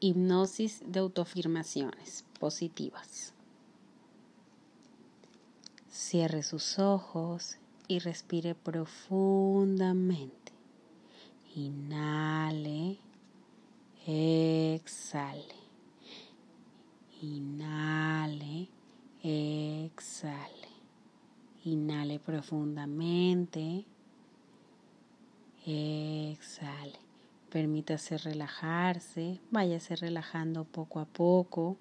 Hipnosis de autoafirmaciones positivas. Cierre sus ojos y respire profundamente. Inhale, exhale. Inhale, exhale. Inhale profundamente. Exhale. Permítase relajarse, váyase relajando poco a poco,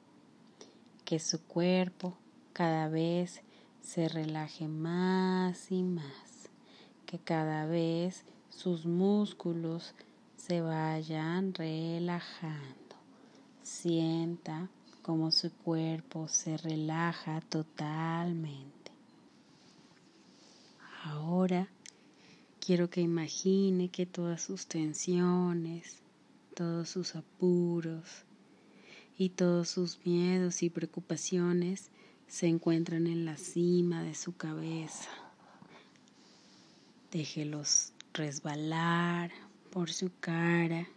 que su cuerpo cada vez se relaje más y más, que cada vez sus músculos se vayan relajando. Sienta como su cuerpo se relaja totalmente. Ahora Quiero que imagine que todas sus tensiones, todos sus apuros y todos sus miedos y preocupaciones se encuentran en la cima de su cabeza. Déjelos resbalar por su cara,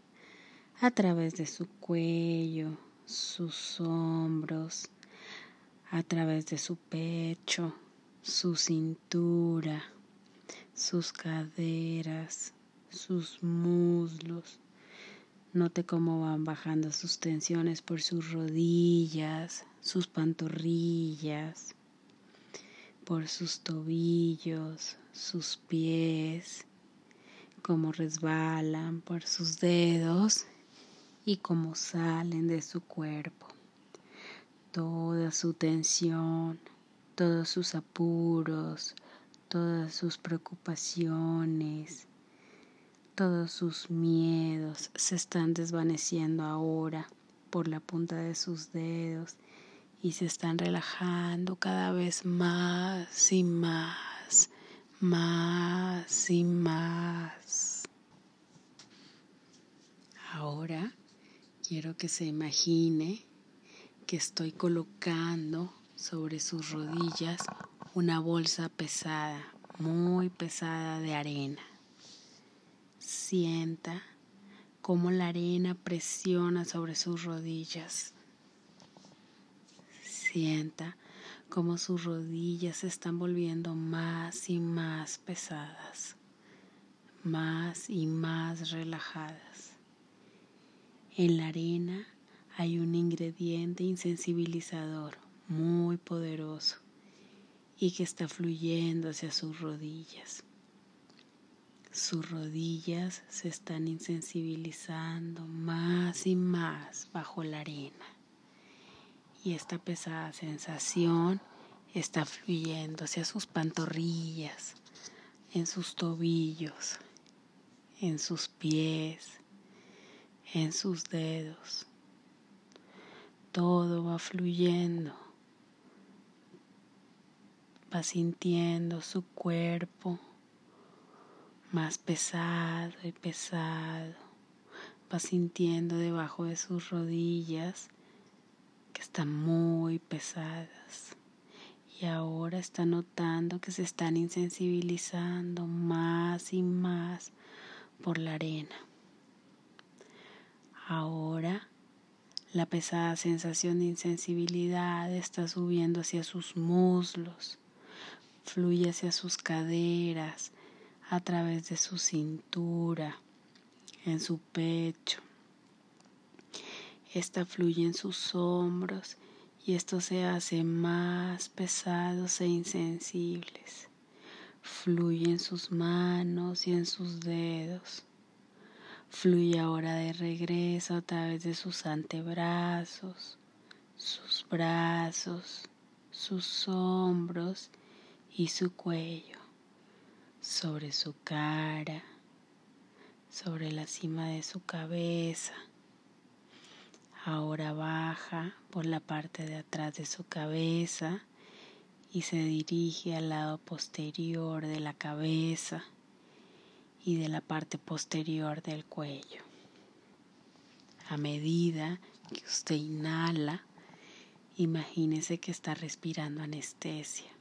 a través de su cuello, sus hombros, a través de su pecho, su cintura, sus caderas, sus muslos. Note cómo van bajando sus tensiones por sus rodillas, sus pantorrillas, por sus tobillos, sus pies, cómo resbalan por sus dedos y cómo salen de su cuerpo. Toda su tensión, todos sus apuros, todas sus preocupaciones, todos sus miedos se están desvaneciendo ahora por la punta de sus dedos y se están relajando cada vez más y más, más y más. Ahora quiero que se imagine que estoy colocando sobre sus rodillas una bolsa pesada, muy pesada de arena. Sienta cómo la arena presiona sobre sus rodillas. Sienta cómo sus rodillas se están volviendo más y más pesadas, más y más relajadas. En la arena hay un ingrediente insensibilizador muy poderoso y que está fluyendo hacia sus rodillas. Sus rodillas se están insensibilizando más y más bajo la arena. Y esta pesada sensación está fluyendo hacia sus pantorrillas, en sus tobillos, en sus pies, en sus dedos. Todo va fluyendo va sintiendo su cuerpo más pesado y pesado. Va sintiendo debajo de sus rodillas que están muy pesadas. Y ahora está notando que se están insensibilizando más y más por la arena. Ahora la pesada sensación de insensibilidad está subiendo hacia sus muslos fluye hacia sus caderas, a través de su cintura, en su pecho. Esta fluye en sus hombros y esto se hace más pesados e insensibles. Fluye en sus manos y en sus dedos. Fluye ahora de regreso a través de sus antebrazos, sus brazos, sus hombros y su cuello, sobre su cara, sobre la cima de su cabeza. Ahora baja por la parte de atrás de su cabeza y se dirige al lado posterior de la cabeza y de la parte posterior del cuello. A medida que usted inhala, imagínese que está respirando anestesia.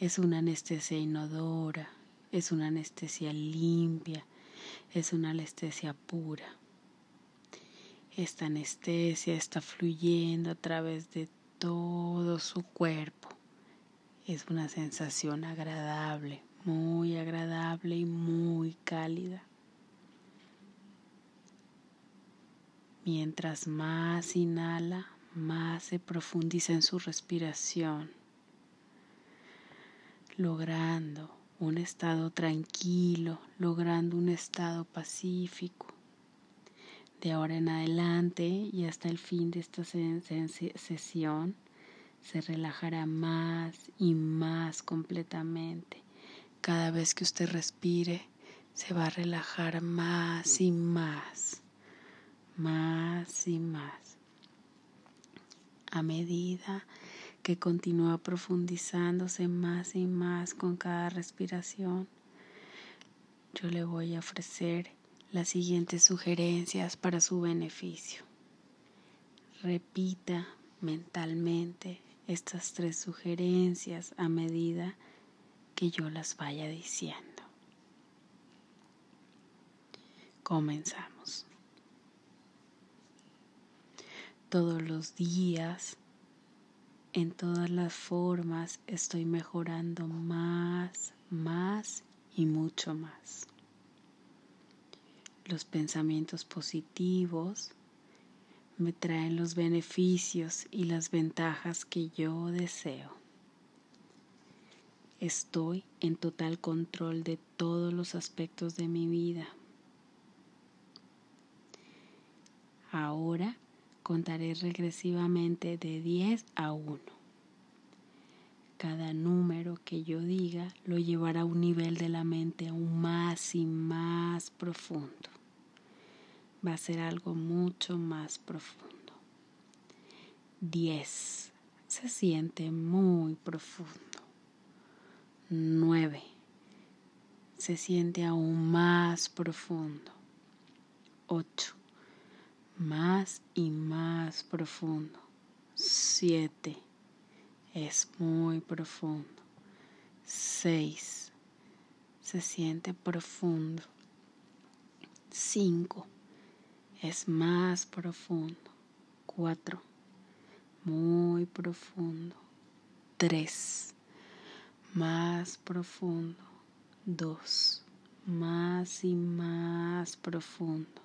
Es una anestesia inodora, es una anestesia limpia, es una anestesia pura. Esta anestesia está fluyendo a través de todo su cuerpo. Es una sensación agradable, muy agradable y muy cálida. Mientras más inhala, más se profundiza en su respiración, logrando un estado tranquilo, logrando un estado pacífico. De ahora en adelante y hasta el fin de esta sesión, se relajará más y más completamente. Cada vez que usted respire, se va a relajar más y más, más y más. A medida que continúa profundizándose más y más con cada respiración, yo le voy a ofrecer las siguientes sugerencias para su beneficio. Repita mentalmente estas tres sugerencias a medida que yo las vaya diciendo. Comenzamos. Todos los días, en todas las formas, estoy mejorando más, más y mucho más. Los pensamientos positivos me traen los beneficios y las ventajas que yo deseo. Estoy en total control de todos los aspectos de mi vida. Ahora contaré regresivamente de 10 a 1. Cada número que yo diga lo llevará a un nivel de la mente aún más y más profundo va a ser algo mucho más profundo. 10. Se siente muy profundo. 9. Se siente aún más profundo. 8. Más y más profundo. 7. Es muy profundo. 6. Se siente profundo. 5 es más profundo. Cuatro, muy profundo. Tres, más profundo. Dos, más y más profundo.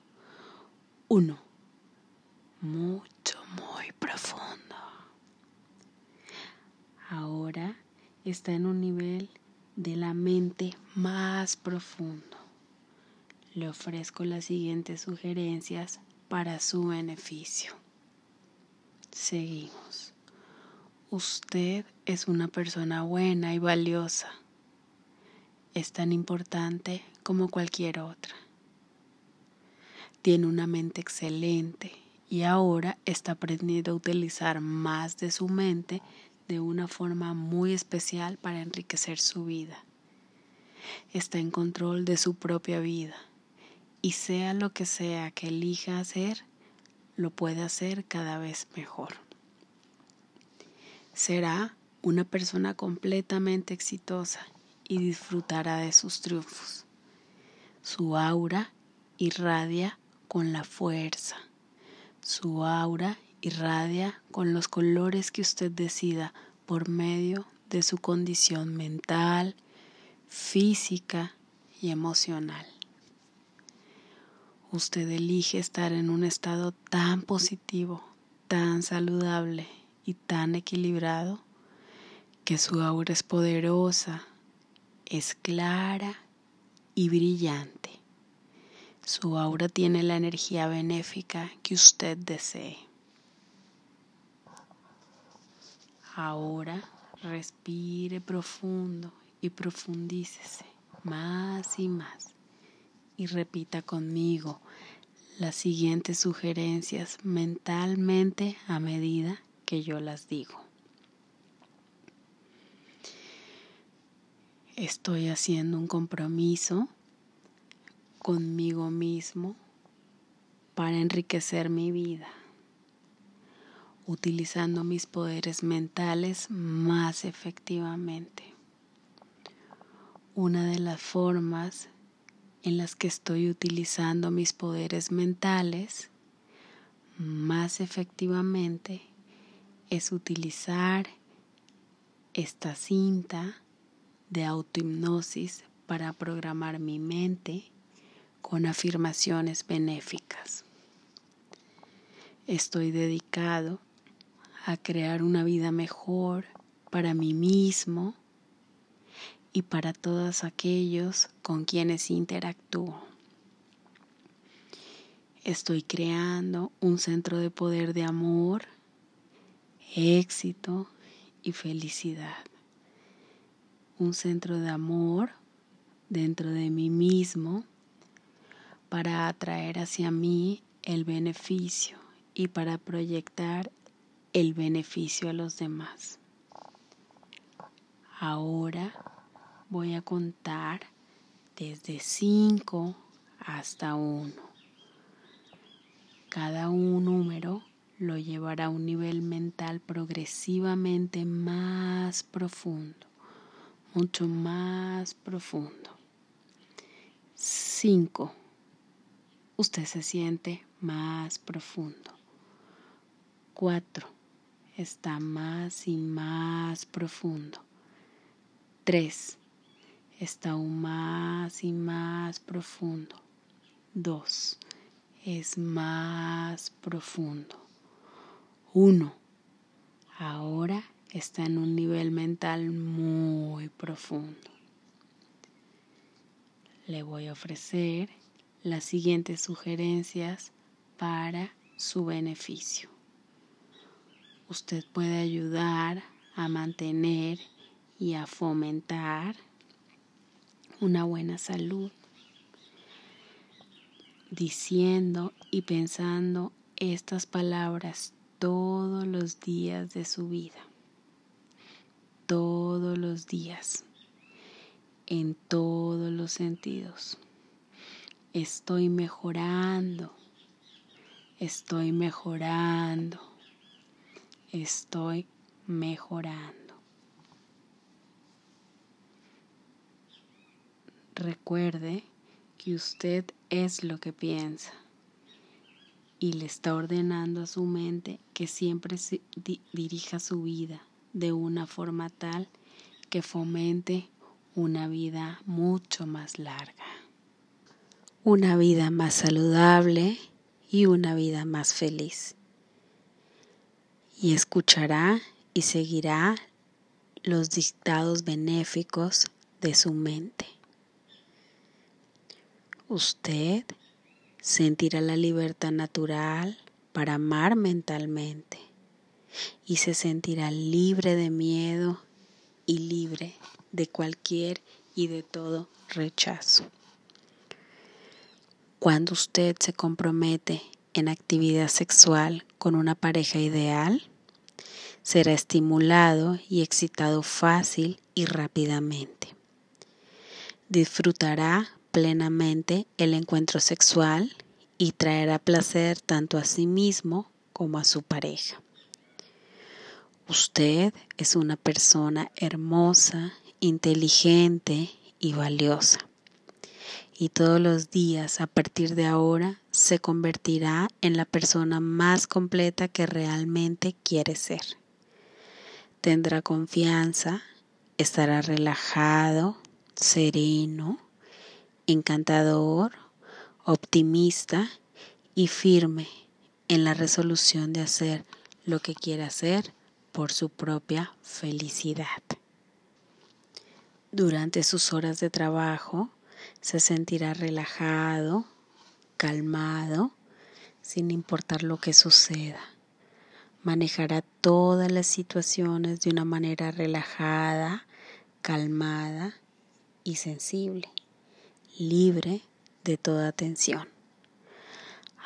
Uno, mucho, muy profundo. Ahora está en un nivel de la mente más profundo le ofrezco las siguientes sugerencias para su beneficio. Seguimos. Usted es una persona buena y valiosa. Es tan importante como cualquier otra. Tiene una mente excelente y ahora está aprendiendo a utilizar más de su mente de una forma muy especial para enriquecer su vida. Está en control de su propia vida y sea lo que sea que elija hacer, lo puede hacer cada vez mejor. Será una persona completamente exitosa y disfrutará de sus triunfos. Su aura irradia con la fuerza. Su aura irradia con los colores que usted decida por medio de su condición mental, física y emocional usted elige estar en un estado tan positivo, tan saludable y tan equilibrado que su aura es poderosa, es clara y brillante. Su aura tiene la energía benéfica que usted desee. Ahora respire profundo y profundícese más y más y repita conmigo las siguientes sugerencias mentalmente a medida que yo las digo. Estoy haciendo un compromiso conmigo mismo para enriquecer mi vida, utilizando mis poderes mentales más efectivamente. Una de las formas en las que estoy utilizando mis poderes mentales más efectivamente es utilizar esta cinta de autohipnosis para programar mi mente con afirmaciones benéficas. Estoy dedicado a crear una vida mejor para mí mismo y para todos aquellos con quienes interactúo. Estoy creando un centro de poder de amor, éxito y felicidad. Un centro de amor dentro de mí mismo para atraer hacia mí el beneficio y para proyectar el beneficio a los demás. Ahora voy a contar desde 5 hasta 1. Cada un número lo llevará a un nivel mental progresivamente más profundo, mucho más profundo. 5. Usted se siente más profundo. 4. Está más y más profundo. 3 está aún más y más profundo. Dos, es más profundo. Uno, ahora está en un nivel mental muy profundo. Le voy a ofrecer las siguientes sugerencias para su beneficio. Usted puede ayudar a mantener y a fomentar una buena salud, diciendo y pensando estas palabras todos los días de su vida, todos los días, en todos los sentidos. Estoy mejorando, estoy mejorando, estoy mejorando. Recuerde que usted es lo que piensa y le está ordenando a su mente que siempre dirija su vida de una forma tal que fomente una vida mucho más larga, una vida más saludable y una vida más feliz. Y escuchará y seguirá los dictados benéficos de su mente usted sentirá la libertad natural para amar mentalmente y se sentirá libre de miedo y libre de cualquier y de todo rechazo. Cuando usted se compromete en actividad sexual con una pareja ideal, será estimulado y excitado fácil y rápidamente. Disfrutará plenamente el encuentro sexual y traerá placer tanto a sí mismo como a su pareja. Usted es una persona hermosa, inteligente y valiosa. Y todos los días a partir de ahora se convertirá en la persona más completa que realmente quiere ser. Tendrá confianza, estará relajado, sereno, encantador, optimista y firme en la resolución de hacer lo que quiere hacer por su propia felicidad. Durante sus horas de trabajo se sentirá relajado, calmado, sin importar lo que suceda. Manejará todas las situaciones de una manera relajada, calmada y sensible libre de toda tensión.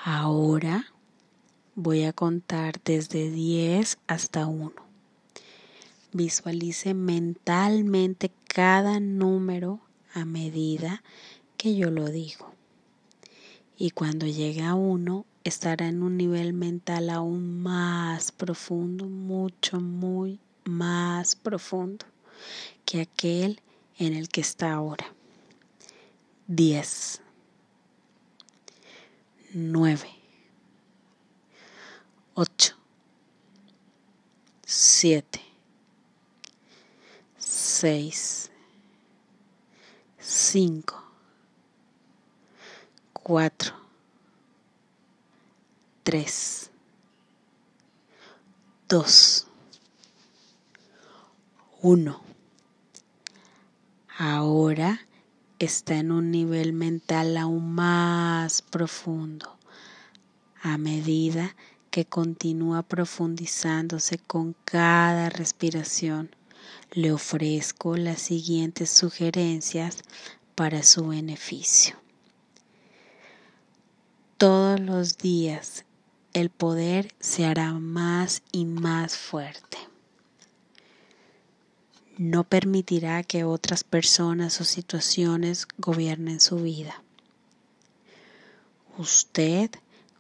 Ahora voy a contar desde 10 hasta 1. Visualice mentalmente cada número a medida que yo lo digo. Y cuando llegue a 1, estará en un nivel mental aún más profundo, mucho, muy más profundo que aquel en el que está ahora. 10, 9, 8, 7, 6, 5, 4, 3, 2, 1. Ahora está en un nivel mental aún más profundo a medida que continúa profundizándose con cada respiración. Le ofrezco las siguientes sugerencias para su beneficio. Todos los días el poder se hará más y más fuerte. No permitirá que otras personas o situaciones gobiernen su vida. Usted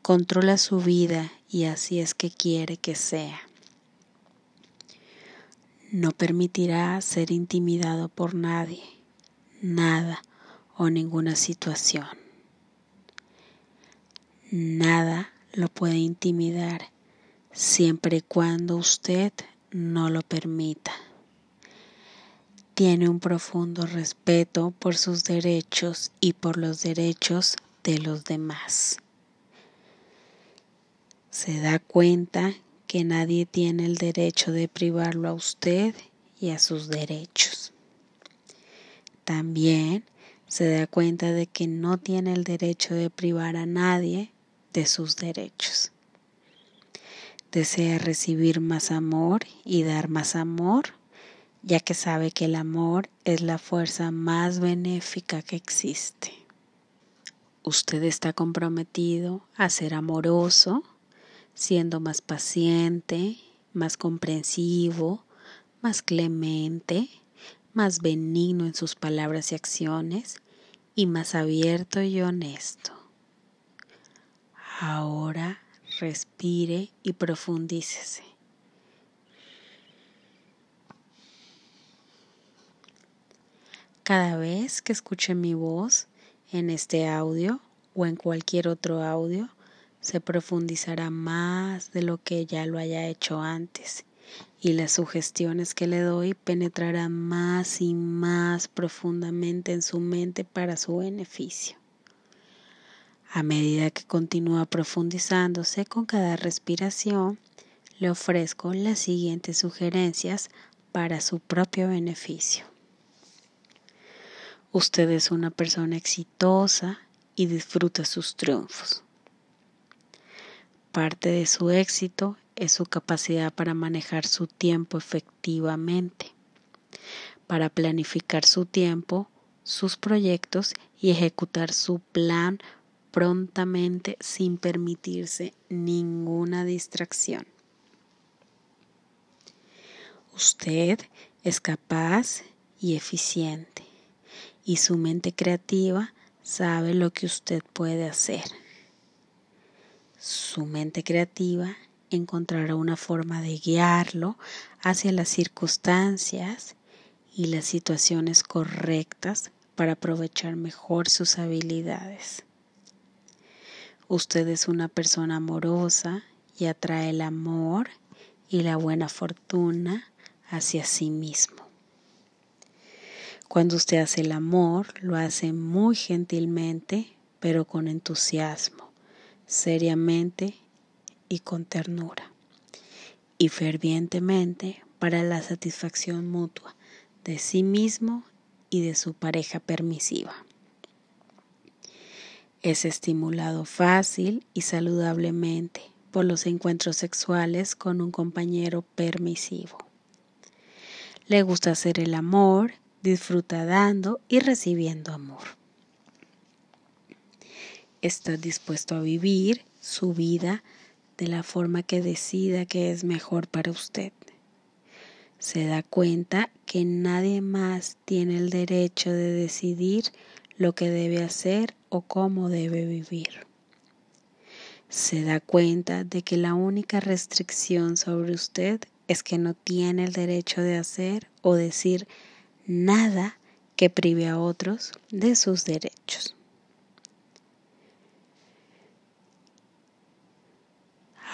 controla su vida y así es que quiere que sea. No permitirá ser intimidado por nadie, nada o ninguna situación. Nada lo puede intimidar siempre y cuando usted no lo permita. Tiene un profundo respeto por sus derechos y por los derechos de los demás se da cuenta que nadie tiene el derecho de privarlo a usted y a sus derechos. También se da cuenta de que no tiene el derecho de privar a nadie de sus derechos. Desea recibir más amor y dar más amor, ya que sabe que el amor es la fuerza más benéfica que existe. Usted está comprometido a ser amoroso, siendo más paciente, más comprensivo, más clemente, más benigno en sus palabras y acciones y más abierto y honesto. Ahora respire y profundícese. Cada vez que escuche mi voz en este audio o en cualquier otro audio, se profundizará más de lo que ya lo haya hecho antes y las sugestiones que le doy penetrarán más y más profundamente en su mente para su beneficio. A medida que continúa profundizándose con cada respiración, le ofrezco las siguientes sugerencias para su propio beneficio. Usted es una persona exitosa y disfruta sus triunfos. Parte de su éxito es su capacidad para manejar su tiempo efectivamente, para planificar su tiempo, sus proyectos y ejecutar su plan prontamente sin permitirse ninguna distracción. Usted es capaz y eficiente y su mente creativa sabe lo que usted puede hacer su mente creativa encontrará una forma de guiarlo hacia las circunstancias y las situaciones correctas para aprovechar mejor sus habilidades. Usted es una persona amorosa y atrae el amor y la buena fortuna hacia sí mismo. Cuando usted hace el amor, lo hace muy gentilmente, pero con entusiasmo seriamente y con ternura, y fervientemente para la satisfacción mutua de sí mismo y de su pareja permisiva. Es estimulado fácil y saludablemente por los encuentros sexuales con un compañero permisivo. Le gusta hacer el amor, disfruta dando y recibiendo amor está dispuesto a vivir su vida de la forma que decida que es mejor para usted. Se da cuenta que nadie más tiene el derecho de decidir lo que debe hacer o cómo debe vivir. Se da cuenta de que la única restricción sobre usted es que no tiene el derecho de hacer o decir nada que prive a otros de sus derechos.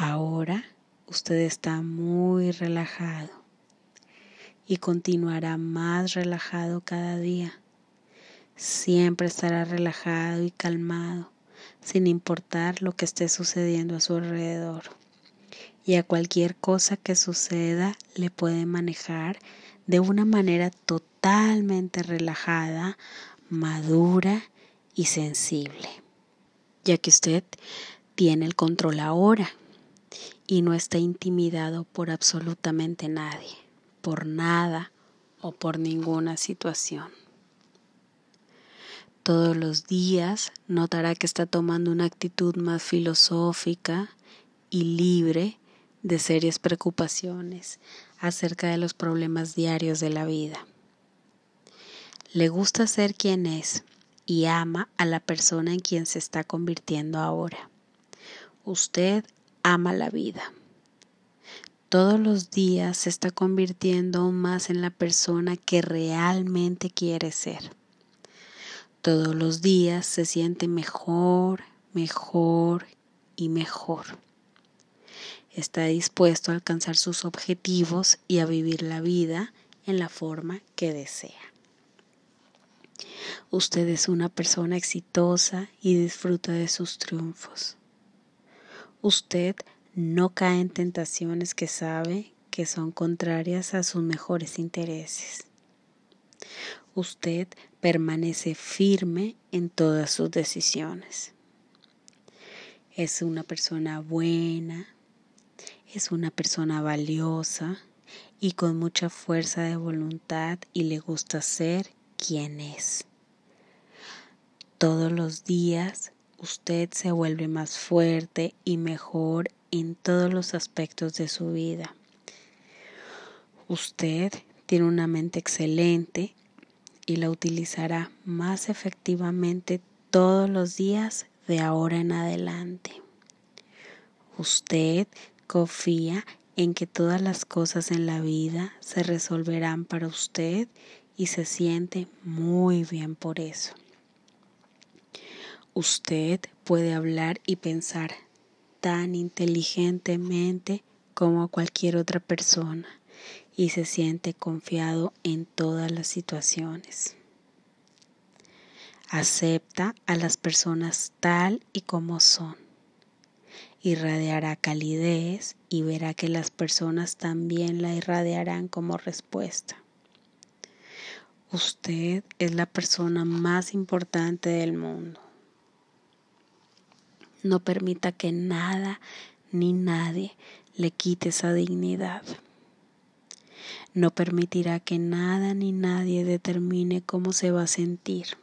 Ahora usted está muy relajado y continuará más relajado cada día. Siempre estará relajado y calmado, sin importar lo que esté sucediendo a su alrededor. Y a cualquier cosa que suceda le puede manejar de una manera totalmente relajada, madura y sensible, ya que usted tiene el control ahora y no está intimidado por absolutamente nadie, por nada o por ninguna situación. Todos los días notará que está tomando una actitud más filosófica y libre de serias preocupaciones acerca de los problemas diarios de la vida. Le gusta ser quien es y ama a la persona en quien se está convirtiendo ahora. Usted ama la vida. Todos los días se está convirtiendo más en la persona que realmente quiere ser. Todos los días se siente mejor, mejor y mejor. Está dispuesto a alcanzar sus objetivos y a vivir la vida en la forma que desea. Usted es una persona exitosa y disfruta de sus triunfos. Usted no cae en tentaciones que sabe que son contrarias a sus mejores intereses. Usted permanece firme en todas sus decisiones. Es una persona buena, es una persona valiosa y con mucha fuerza de voluntad y le gusta ser quien es. Todos los días usted se vuelve más fuerte y mejor en todos los aspectos de su vida. Usted tiene una mente excelente y la utilizará más efectivamente todos los días de ahora en adelante. Usted confía en que todas las cosas en la vida se resolverán para usted y se siente muy bien por eso. Usted puede hablar y pensar tan inteligentemente como cualquier otra persona y se siente confiado en todas las situaciones. Acepta a las personas tal y como son. Irradiará calidez y verá que las personas también la irradiarán como respuesta. Usted es la persona más importante del mundo. No permita que nada ni nadie le quite esa dignidad. No permitirá que nada ni nadie determine cómo se va a sentir.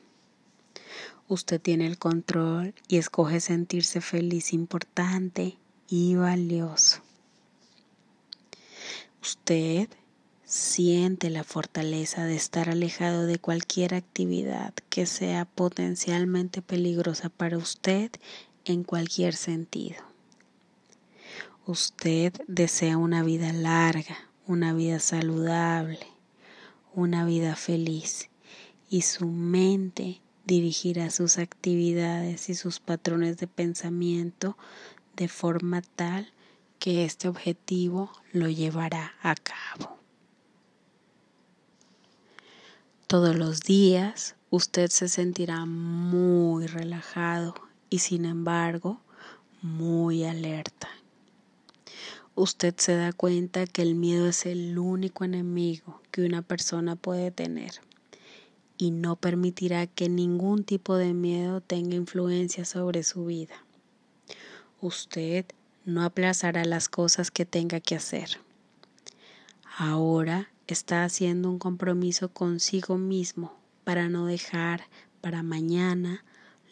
Usted tiene el control y escoge sentirse feliz, importante y valioso. Usted siente la fortaleza de estar alejado de cualquier actividad que sea potencialmente peligrosa para usted en cualquier sentido. Usted desea una vida larga, una vida saludable, una vida feliz y su mente dirigirá sus actividades y sus patrones de pensamiento de forma tal que este objetivo lo llevará a cabo. Todos los días usted se sentirá muy relajado y sin embargo muy alerta. Usted se da cuenta que el miedo es el único enemigo que una persona puede tener y no permitirá que ningún tipo de miedo tenga influencia sobre su vida. Usted no aplazará las cosas que tenga que hacer. Ahora está haciendo un compromiso consigo mismo para no dejar para mañana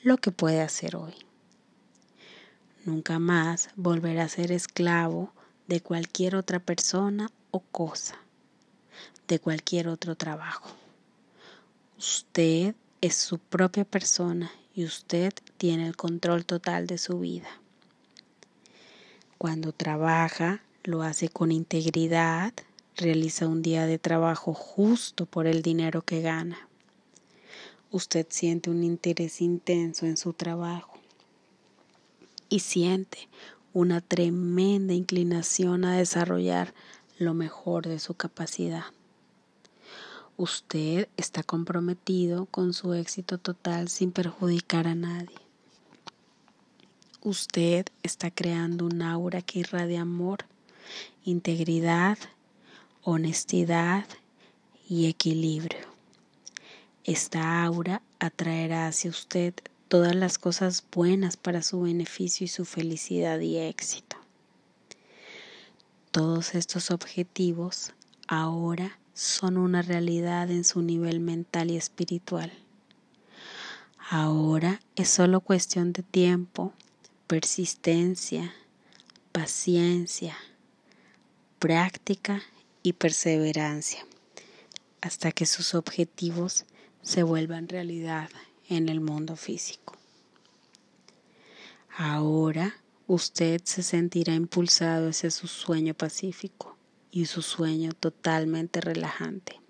lo que puede hacer hoy. Nunca más volverá a ser esclavo de cualquier otra persona o cosa, de cualquier otro trabajo. Usted es su propia persona y usted tiene el control total de su vida. Cuando trabaja, lo hace con integridad, realiza un día de trabajo justo por el dinero que gana usted siente un interés intenso en su trabajo y siente una tremenda inclinación a desarrollar lo mejor de su capacidad. Usted está comprometido con su éxito total sin perjudicar a nadie. Usted está creando un aura que irradia amor, integridad, honestidad y equilibrio. Esta aura atraerá hacia usted todas las cosas buenas para su beneficio y su felicidad y éxito. Todos estos objetivos ahora son una realidad en su nivel mental y espiritual. Ahora es solo cuestión de tiempo, persistencia, paciencia, práctica y perseverancia hasta que sus objetivos se vuelvan realidad en el mundo físico. Ahora usted se sentirá impulsado hacia su sueño pacífico y su sueño totalmente relajante.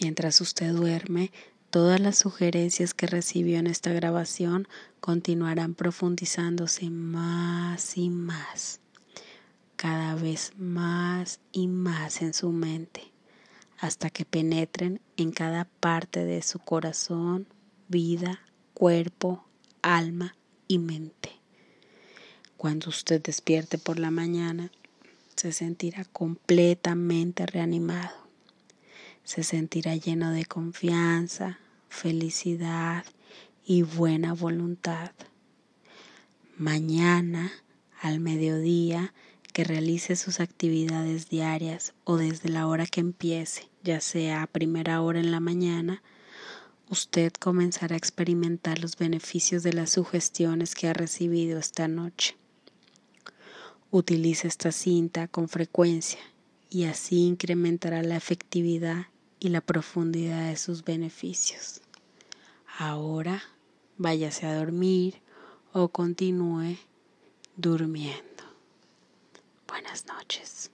Mientras usted duerme, todas las sugerencias que recibió en esta grabación continuarán profundizándose más y más, cada vez más y más en su mente hasta que penetren en cada parte de su corazón, vida, cuerpo, alma y mente. Cuando usted despierte por la mañana, se sentirá completamente reanimado. Se sentirá lleno de confianza, felicidad y buena voluntad. Mañana, al mediodía, que realice sus actividades diarias o desde la hora que empiece, ya sea a primera hora en la mañana, usted comenzará a experimentar los beneficios de las sugestiones que ha recibido esta noche. Utilice esta cinta con frecuencia y así incrementará la efectividad y la profundidad de sus beneficios. Ahora váyase a dormir o continúe durmiendo. Buenas noches.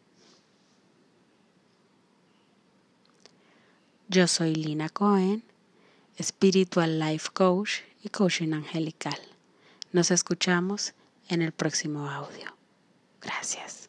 Yo soy Lina Cohen, Spiritual Life Coach y Coaching Angelical. Nos escuchamos en el próximo audio. Gracias.